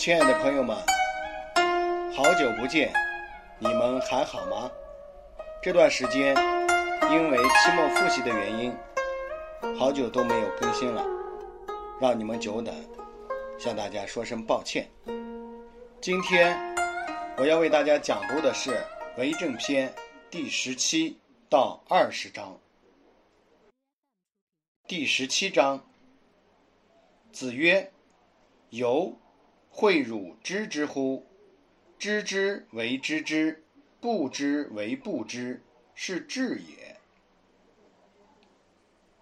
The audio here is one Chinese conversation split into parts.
亲爱的朋友们，好久不见，你们还好吗？这段时间因为期末复习的原因，好久都没有更新了，让你们久等，向大家说声抱歉。今天我要为大家讲读的是《为政篇》第十七到二十章。第十七章，子曰：“由。”诲汝知之乎？知之为知之，不知为不知，是智也。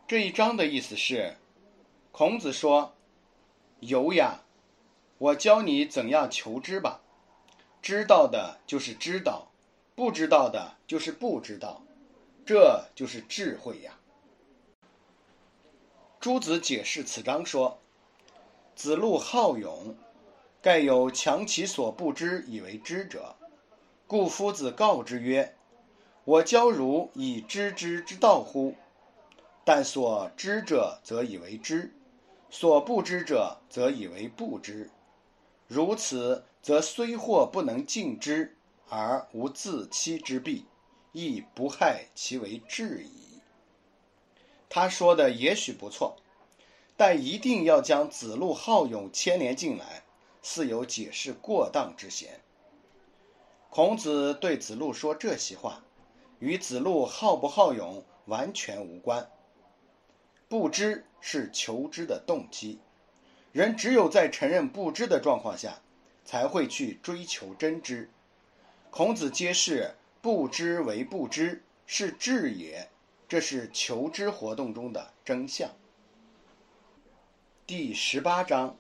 这一章的意思是，孔子说：“由呀，我教你怎样求知吧。知道的就是知道，不知道的就是不知道，这就是智慧呀。”朱子解释此章说：“子路好勇。”盖有强其所不知以为知者，故夫子告之曰：“我教汝以知之之道乎？但所知者则以为知，所不知者则以为不知。如此，则虽或不能尽之，而无自欺之弊，亦不害其为智矣。”他说的也许不错，但一定要将子路好勇牵连进来。似有解释过当之嫌。孔子对子路说这些话，与子路好不好勇完全无关。不知是求知的动机，人只有在承认不知的状况下，才会去追求真知。孔子揭示不知为不知是智也，这是求知活动中的真相。第十八章。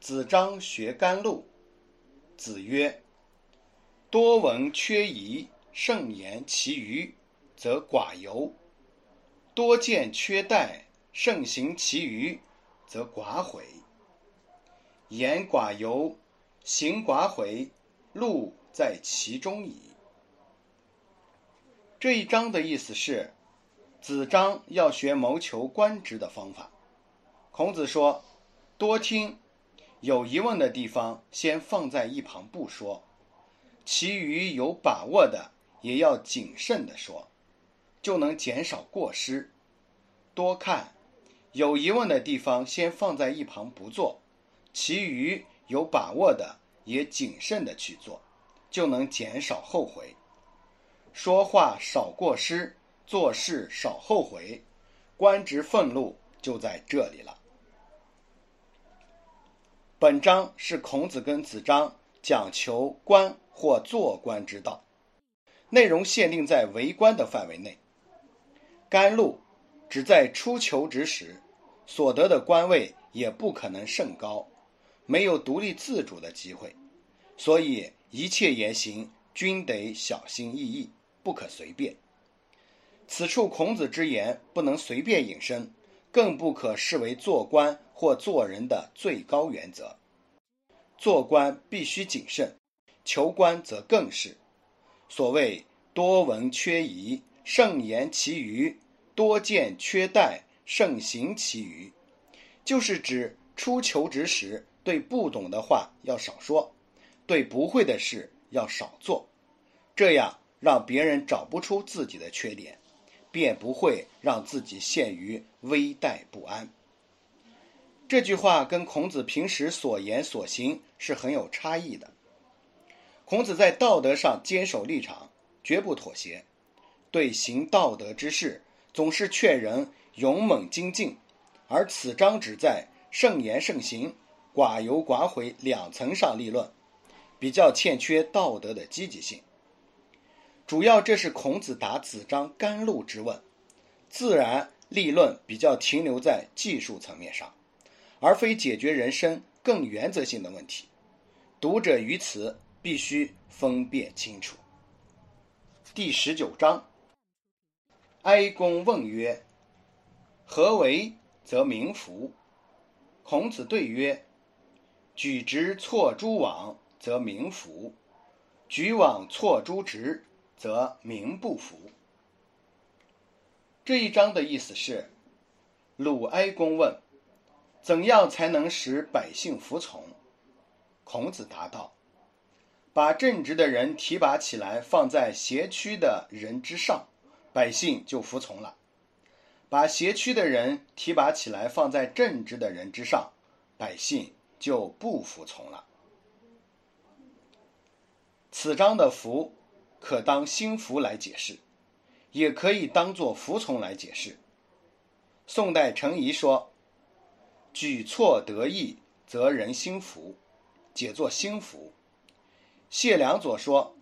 子张学甘露。子曰：“多闻缺仪，慎言其余，则寡尤；多见缺待，慎行其余，则寡悔。言寡尤，行寡悔，路在其中矣。”这一章的意思是，子张要学谋求官职的方法。孔子说：“多听。”有疑问的地方，先放在一旁不说；其余有把握的，也要谨慎地说，就能减少过失。多看，有疑问的地方先放在一旁不做；其余有把握的，也谨慎地去做，就能减少后悔。说话少过失，做事少后悔，官职俸禄就在这里了。本章是孔子跟子张讲求官或做官之道，内容限定在为官的范围内。甘露只在初求职时所得的官位也不可能甚高，没有独立自主的机会，所以一切言行均得小心翼翼，不可随便。此处孔子之言不能随便引申。更不可视为做官或做人的最高原则。做官必须谨慎，求官则更是。所谓多闻缺仪，慎言其余；多见缺待，慎行其余。就是指初求职时，对不懂的话要少说，对不会的事要少做，这样让别人找不出自己的缺点。便不会让自己陷于危殆不安。这句话跟孔子平时所言所行是很有差异的。孔子在道德上坚守立场，绝不妥协，对行道德之事总是劝人勇猛精进，而此章只在慎言慎行、寡犹寡悔两层上立论，比较欠缺道德的积极性。主要这是孔子答子张甘露之问，自然立论比较停留在技术层面上，而非解决人生更原则性的问题。读者于此必须分辨清楚。第十九章，哀公问曰：“何为则民服？”孔子对曰：“举直错诸枉，则民服；举枉错诸直。”则民不服。这一章的意思是，鲁哀公问：怎样才能使百姓服从？孔子答道：“把正直的人提拔起来，放在邪曲的人之上，百姓就服从了；把邪曲的人提拔起来，放在正直的人之上，百姓就不服从了。”此章的“服”可当心服来解释，也可以当做服从来解释。宋代程颐说：“举措得意，则人心服。”解作心服。谢良佐说：“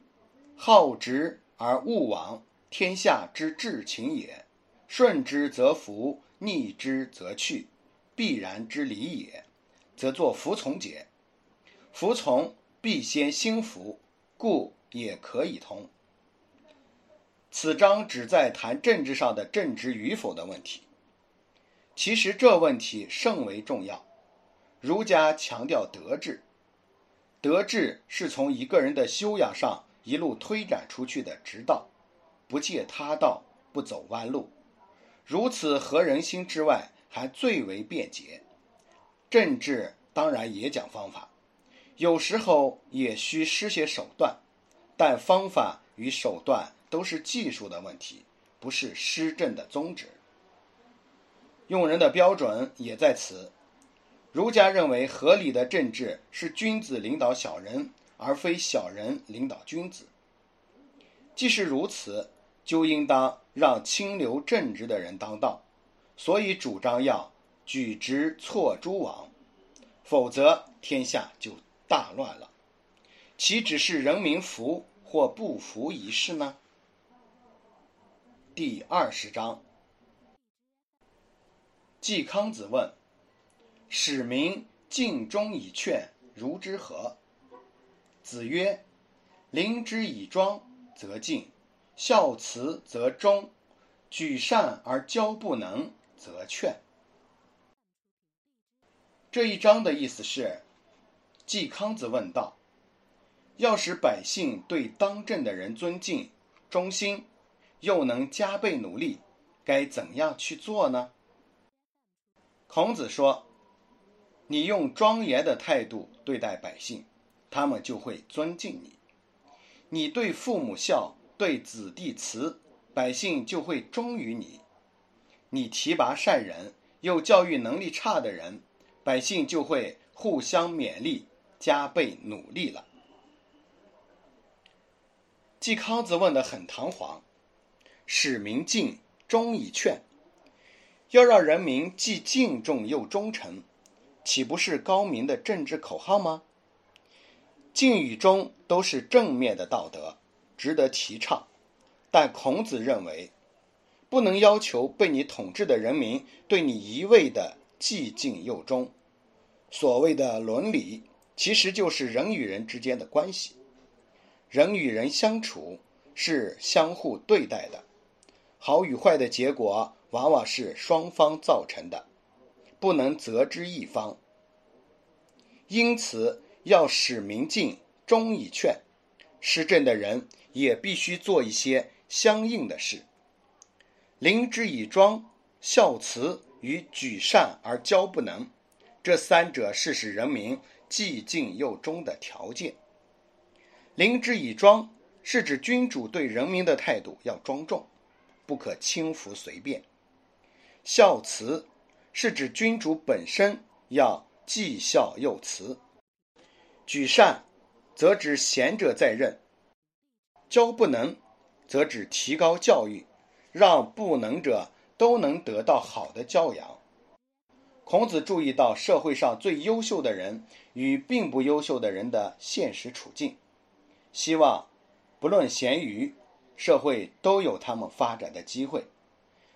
好直而勿往，天下之至情也。顺之则服，逆之则去，必然之理也。”则作服从解。服从必先心服。故也可以通。此章旨在谈政治上的正直与否的问题。其实这问题甚为重要。儒家强调德治，德治是从一个人的修养上一路推展出去的直道，不借他道，不走弯路。如此合人心之外，还最为便捷。政治当然也讲方法。有时候也需施些手段，但方法与手段都是技术的问题，不是施政的宗旨。用人的标准也在此。儒家认为，合理的政治是君子领导小人，而非小人领导君子。既是如此，就应当让清流正直的人当道。所以主张要举直错诸枉，否则天下就。大乱了，岂只是人民服或不服一事呢？第二十章，季康子问：“使民尽忠以劝，如之何？”子曰：“临之以庄，则敬；孝慈则忠；举善而教不能，则劝。”这一章的意思是。季康子问道：“要使百姓对当政的人尊敬、忠心，又能加倍努力，该怎样去做呢？”孔子说：“你用庄严的态度对待百姓，他们就会尊敬你；你对父母孝，对子弟慈，百姓就会忠于你；你提拔善人，又教育能力差的人，百姓就会互相勉励。”加倍努力了。季康子问的很堂皇，使民敬忠以劝，要让人民既敬重又忠诚，岂不是高明的政治口号吗？敬与忠都是正面的道德，值得提倡。但孔子认为，不能要求被你统治的人民对你一味的既敬又忠。所谓的伦理。其实就是人与人之间的关系，人与人相处是相互对待的，好与坏的结果往往是双方造成的，不能责之一方。因此，要使民敬忠以劝，施政的人也必须做一些相应的事。临之以庄、孝慈与举善而交不能，这三者是使人民。既敬又忠的条件。临之以庄，是指君主对人民的态度要庄重，不可轻浮随便；孝慈，是指君主本身要既孝又慈；举善，则指贤者在任；教不能，则指提高教育，让不能者都能得到好的教养。孔子注意到社会上最优秀的人与并不优秀的人的现实处境，希望不论贤愚，社会都有他们发展的机会。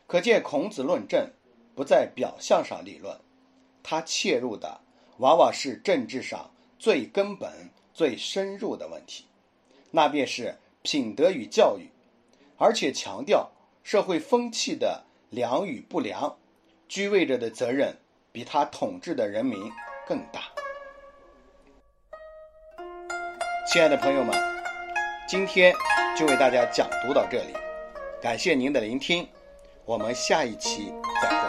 可见孔子论政不在表象上立论，他切入的往往是政治上最根本、最深入的问题，那便是品德与教育，而且强调社会风气的良与不良，居位者的责任。比他统治的人民更大。亲爱的朋友们，今天就为大家讲读到这里，感谢您的聆听，我们下一期再。